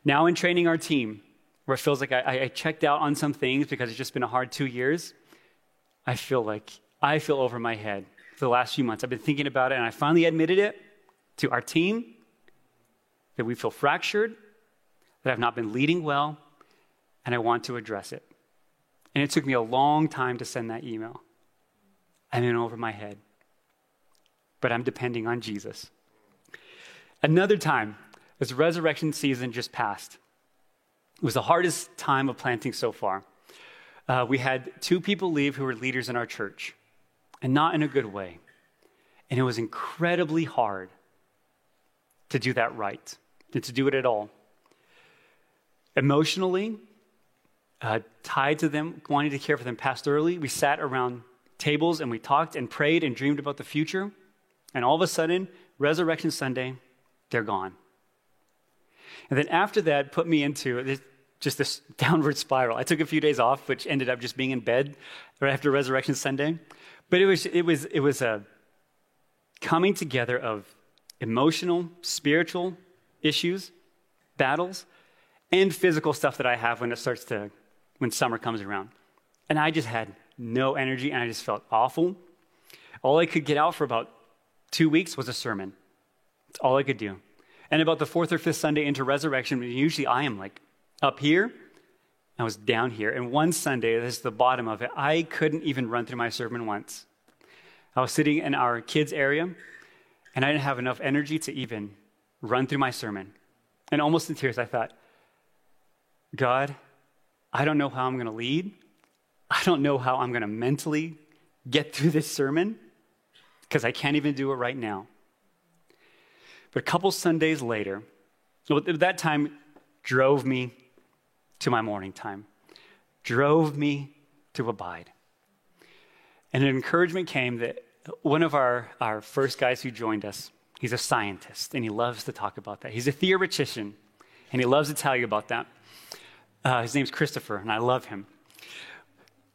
Speaker 3: Now, in training our team, where it feels like I, I checked out on some things because it's just been a hard two years, I feel like I feel over my head for the last few months. I've been thinking about it, and I finally admitted it to our team that we feel fractured, that I've not been leading well, and I want to address it. And it took me a long time to send that email. I'm in over my head. But I'm depending on Jesus. Another time, as resurrection season just passed, it was the hardest time of planting so far. Uh, we had two people leave who were leaders in our church, and not in a good way. And it was incredibly hard to do that right, and to do it at all. Emotionally, uh, tied to them, wanting to care for them pastorally. We sat around tables and we talked and prayed and dreamed about the future. And all of a sudden, Resurrection Sunday, they're gone. And then after that, put me into just this downward spiral. I took a few days off, which ended up just being in bed right after Resurrection Sunday. But it was, it was, it was a coming together of emotional, spiritual issues, battles, and physical stuff that I have when it starts to when summer comes around. And I just had no energy and I just felt awful. All I could get out for about two weeks was a sermon. That's all I could do. And about the fourth or fifth Sunday into resurrection, usually I am like up here, I was down here. And one Sunday, this is the bottom of it, I couldn't even run through my sermon once. I was sitting in our kids' area, and I didn't have enough energy to even run through my sermon. And almost in tears, I thought, God, I don't know how I'm going to lead. I don't know how I'm going to mentally get through this sermon because I can't even do it right now. But a couple Sundays later, that time drove me to my morning time, drove me to abide. And an encouragement came that one of our, our first guys who joined us, he's a scientist and he loves to talk about that. He's a theoretician and he loves to tell you about that. Uh, his name's Christopher, and I love him.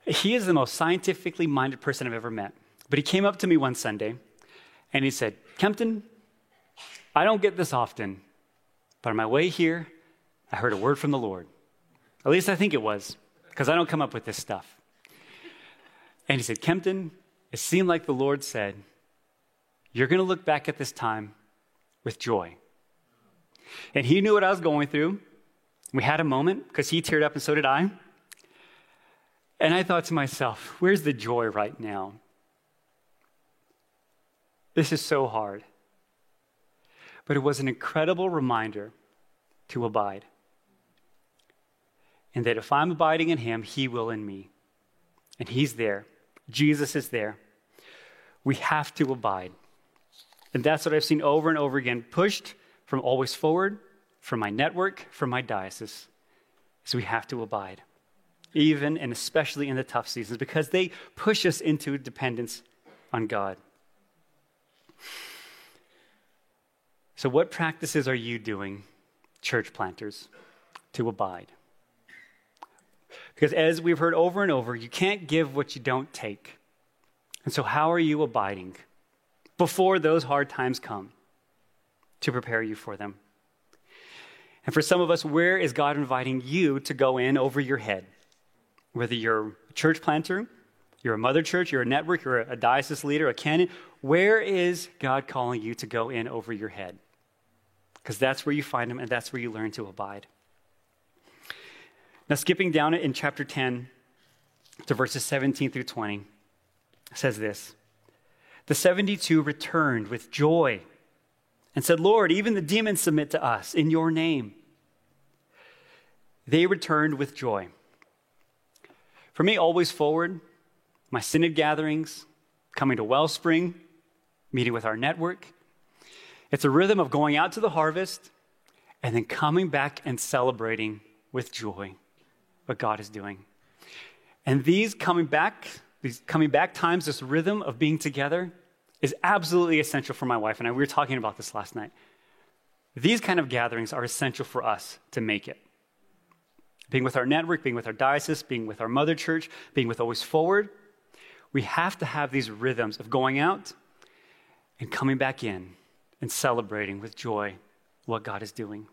Speaker 3: He is the most scientifically minded person I've ever met. But he came up to me one Sunday and he said, Kempton, I don't get this often, but on my way here, I heard a word from the Lord. At least I think it was, because I don't come up with this stuff. And he said, Kempton, it seemed like the Lord said, You're going to look back at this time with joy. And he knew what I was going through. We had a moment because he teared up and so did I. And I thought to myself, where's the joy right now? This is so hard. But it was an incredible reminder to abide. And that if I'm abiding in him, he will in me. And he's there. Jesus is there. We have to abide. And that's what I've seen over and over again, pushed from always forward from my network, from my diocese, is we have to abide, even and especially in the tough seasons, because they push us into dependence on God. So, what practices are you doing, church planters, to abide? Because as we've heard over and over, you can't give what you don't take. And so, how are you abiding before those hard times come to prepare you for them? And for some of us, where is God inviting you to go in over your head? Whether you're a church planter, you're a mother church, you're a network, you're a diocese leader, a canon, where is God calling you to go in over your head? Because that's where you find Him and that's where you learn to abide. Now, skipping down it in chapter 10 to verses 17 through 20, says this The 72 returned with joy and said, Lord, even the demons submit to us in your name. They returned with joy. For me, always forward, my synod gatherings, coming to Wellspring, meeting with our network. It's a rhythm of going out to the harvest and then coming back and celebrating with joy what God is doing. And these coming back, these coming back times, this rhythm of being together is absolutely essential for my wife and I. We were talking about this last night. These kind of gatherings are essential for us to make it. Being with our network, being with our diocese, being with our mother church, being with Always Forward, we have to have these rhythms of going out and coming back in and celebrating with joy what God is doing.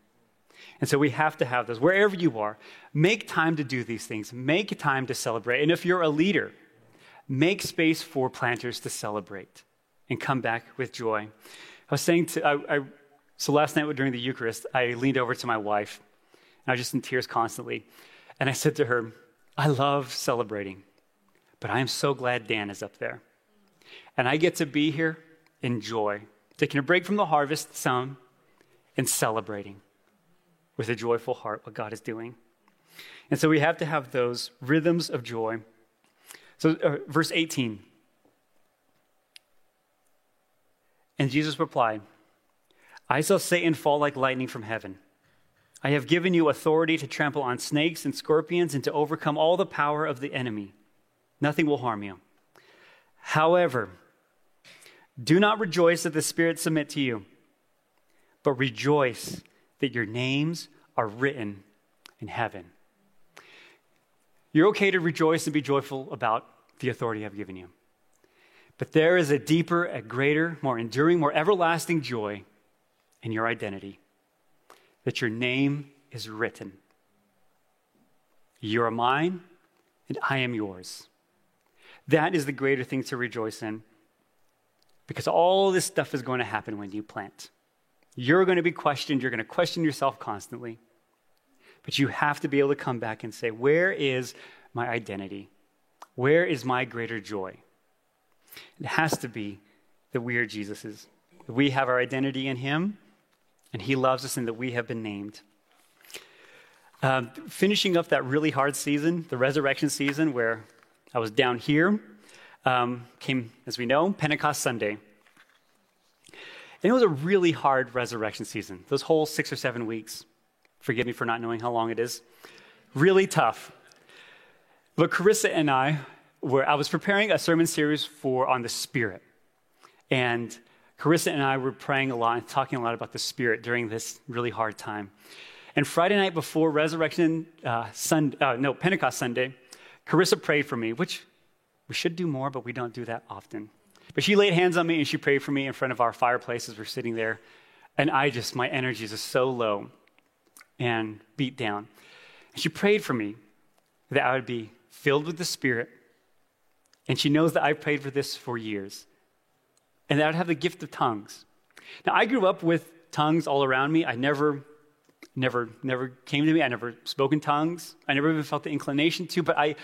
Speaker 3: And so we have to have those wherever you are. Make time to do these things, make time to celebrate. And if you're a leader, make space for planters to celebrate and come back with joy. I was saying to, I, I, so last night during the Eucharist, I leaned over to my wife, and I was just in tears constantly. And I said to her, I love celebrating, but I am so glad Dan is up there. And I get to be here in joy, taking a break from the harvest some and celebrating with a joyful heart what God is doing. And so we have to have those rhythms of joy. So, uh, verse 18. And Jesus replied, I saw Satan fall like lightning from heaven. I have given you authority to trample on snakes and scorpions and to overcome all the power of the enemy. Nothing will harm you. However, do not rejoice that the spirits submit to you, but rejoice that your names are written in heaven. You're okay to rejoice and be joyful about the authority I've given you. But there is a deeper, a greater, more enduring, more everlasting joy in your identity that your name is written. You are mine, and I am yours. That is the greater thing to rejoice in because all this stuff is going to happen when you plant. You're going to be questioned, you're going to question yourself constantly. But you have to be able to come back and say, Where is my identity? Where is my greater joy? It has to be that we are Jesus's. That we have our identity in Him, and He loves us, and that we have been named. Um, finishing up that really hard season, the resurrection season, where I was down here, um, came, as we know, Pentecost Sunday. And it was a really hard resurrection season, those whole six or seven weeks. Forgive me for not knowing how long it is. Really tough. But Carissa and I were, I was preparing a sermon series for on the Spirit. And Carissa and I were praying a lot and talking a lot about the Spirit during this really hard time. And Friday night before Resurrection uh, Sunday, uh, no, Pentecost Sunday, Carissa prayed for me, which we should do more, but we don't do that often. But she laid hands on me and she prayed for me in front of our fireplace as we're sitting there. And I just, my energy is just so low and beat down. And she prayed for me that I would be filled with the Spirit. And she knows that I've prayed for this for years. And that I would have the gift of tongues. Now, I grew up with tongues all around me. I never, never, never came to me. I never spoke in tongues. I never even felt the inclination to. But I,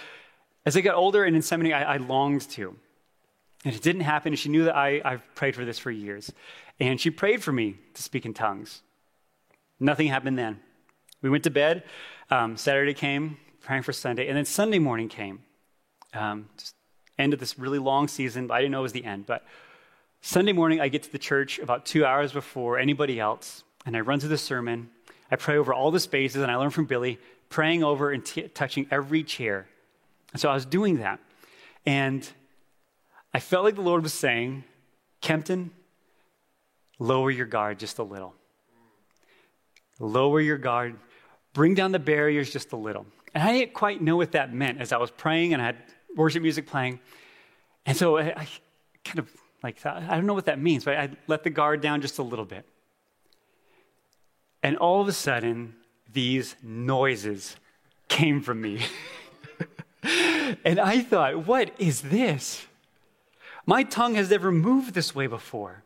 Speaker 3: as I got older and in seminary, I, I longed to. And it didn't happen. And she knew that I, I've prayed for this for years. And she prayed for me to speak in tongues. Nothing happened then. We went to bed. Um, Saturday came, praying for Sunday. And then Sunday morning came. Um, end of this really long season. I didn't know it was the end. But Sunday morning, I get to the church about two hours before anybody else. And I run through the sermon. I pray over all the spaces. And I learn from Billy, praying over and t- touching every chair. And so I was doing that. And I felt like the Lord was saying, Kempton, lower your guard just a little. Lower your guard. Bring down the barriers just a little. And I didn't quite know what that meant as I was praying and I had worship music playing. And so I, I kind of like thought, I don't know what that means, but I let the guard down just a little bit. And all of a sudden, these noises came from me. and I thought, what is this? My tongue has never moved this way before.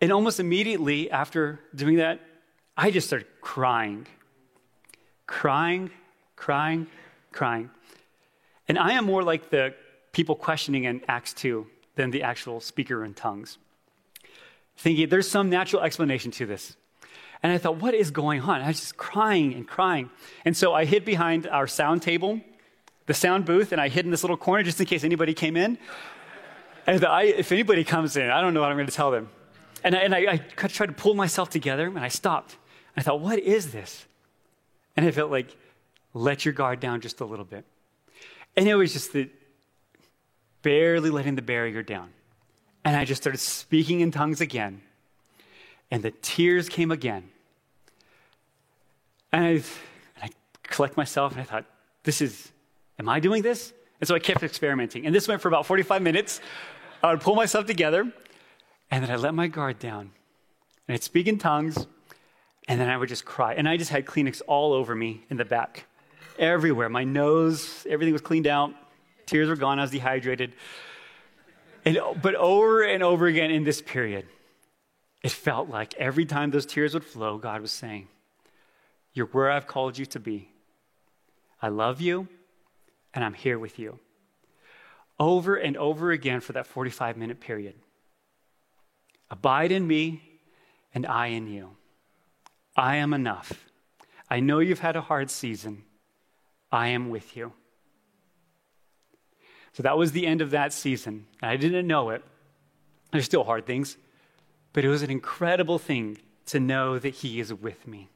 Speaker 3: And almost immediately after doing that, I just started crying. Crying, crying, crying. And I am more like the people questioning in Acts 2 than the actual speaker in tongues. thinking there's some natural explanation to this. And I thought, what is going on? I was just crying and crying. And so I hid behind our sound table, the sound booth, and I hid in this little corner just in case anybody came in. And I, if anybody comes in, I don't know what I'm going to tell them. And I, and I, I tried to pull myself together, and I stopped. I thought, what is this? And I felt like, let your guard down just a little bit. And it was just the barely letting the barrier down. And I just started speaking in tongues again. And the tears came again. And I, and I collect myself and I thought, this is, am I doing this? And so I kept experimenting. And this went for about 45 minutes. I would pull myself together and then I let my guard down. And I'd speak in tongues and then I would just cry. And I just had Kleenex all over me in the back, everywhere. My nose, everything was cleaned out. Tears were gone. I was dehydrated. And, but over and over again in this period, it felt like every time those tears would flow, God was saying, You're where I've called you to be. I love you, and I'm here with you. Over and over again for that 45 minute period. Abide in me, and I in you. I am enough. I know you've had a hard season. I am with you. So that was the end of that season. I didn't know it. There's still hard things, but it was an incredible thing to know that He is with me.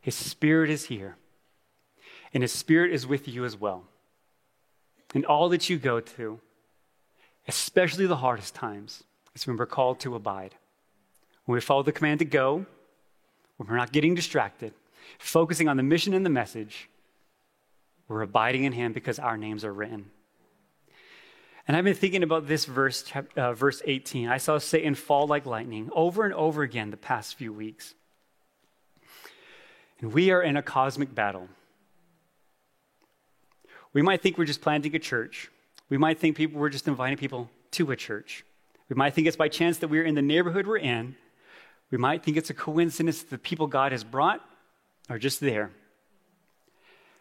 Speaker 3: His Spirit is here, and His Spirit is with you as well. And all that you go through, especially the hardest times, is when we're called to abide. When we follow the command to go, when we're not getting distracted, focusing on the mission and the message, we're abiding in Him because our names are written. And I've been thinking about this verse, uh, verse 18. I saw Satan fall like lightning over and over again the past few weeks. And we are in a cosmic battle. We might think we're just planting a church. We might think people we're just inviting people to a church. We might think it's by chance that we're in the neighborhood we're in. We might think it's a coincidence that the people God has brought are just there.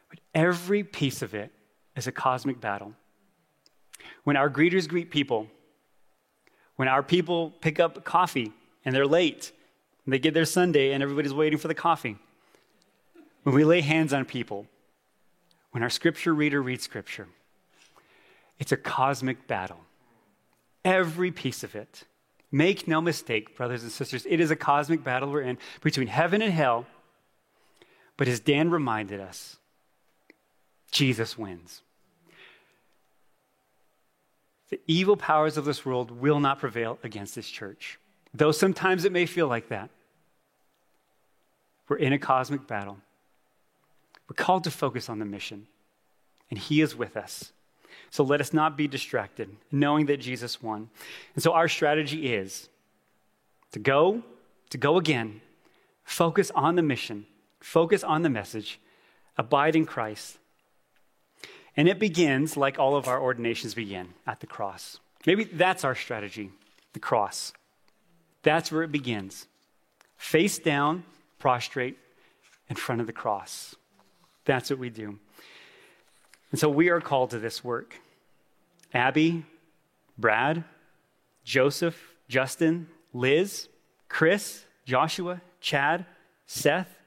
Speaker 3: But every piece of it is a cosmic battle. When our greeters greet people, when our people pick up coffee and they're late, and they get their Sunday and everybody's waiting for the coffee, when we lay hands on people, when our scripture reader reads scripture, it's a cosmic battle. Every piece of it. Make no mistake, brothers and sisters, it is a cosmic battle we're in between heaven and hell. But as Dan reminded us, Jesus wins. The evil powers of this world will not prevail against this church, though sometimes it may feel like that. We're in a cosmic battle. We're called to focus on the mission, and He is with us. So let us not be distracted, knowing that Jesus won. And so our strategy is to go, to go again, focus on the mission, focus on the message, abide in Christ, and it begins like all of our ordinations begin at the cross. Maybe that's our strategy the cross. That's where it begins. Face down, prostrate in front of the cross. That's what we do. And so we are called to this work. Abby, Brad, Joseph, Justin, Liz, Chris, Joshua, Chad, Seth,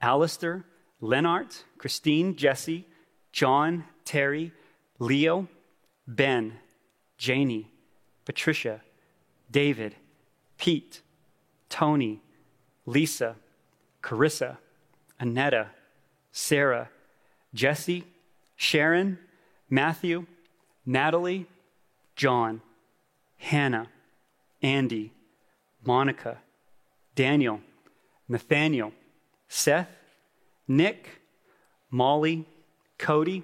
Speaker 3: Alistair, Lenart, Christine, Jesse, John, Terry, Leo, Ben, Janie, Patricia, David, Pete, Tony, Lisa, Carissa, Annetta, Sarah, Jesse, Sharon, Matthew, Natalie, John, Hannah, Andy, Monica, Daniel, Nathaniel, Seth, Nick, Molly, Cody,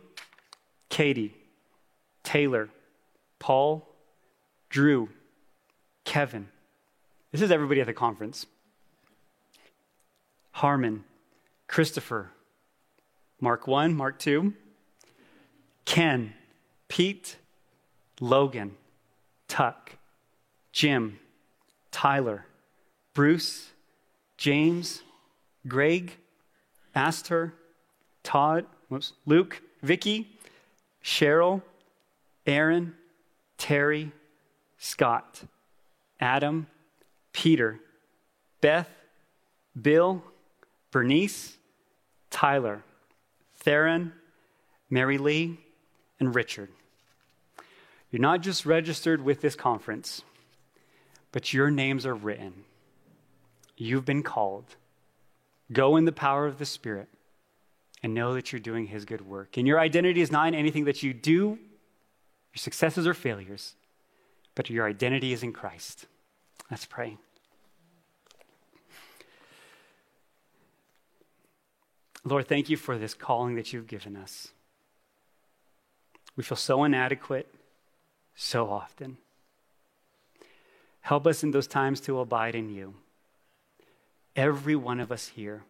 Speaker 3: Katie, Taylor, Paul, Drew, Kevin. This is everybody at the conference. Harmon, Christopher, Mark 1, Mark 2, Ken, Pete, Logan, Tuck, Jim, Tyler, Bruce, James, Greg, Astor, Todd, whoops, Luke, Vicky, Cheryl, Aaron, Terry, Scott, Adam, Peter, Beth, Bill, Bernice, Tyler, Theron, Mary Lee, and Richard. You're not just registered with this conference, but your names are written. You've been called. Go in the power of the Spirit and know that you're doing His good work. And your identity is not in anything that you do, your successes or failures, but your identity is in Christ. Let's pray. Lord, thank you for this calling that you've given us. We feel so inadequate so often. Help us in those times to abide in you. Every one of us here.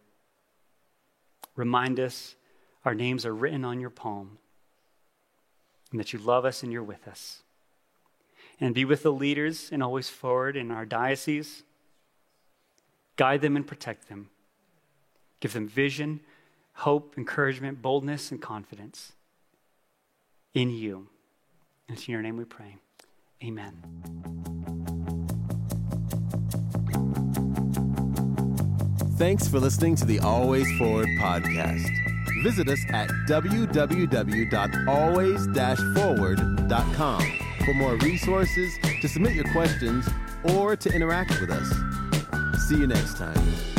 Speaker 3: Remind us our names are written on your palm and that you love us and you're with us. And be with the leaders and always forward in our diocese. Guide them and protect them. Give them vision hope, encouragement, boldness, and confidence in you. And it's in your name we pray. Amen.
Speaker 4: Thanks for listening to the Always Forward podcast. Visit us at www.always-forward.com for more resources, to submit your questions, or to interact with us. See you next time.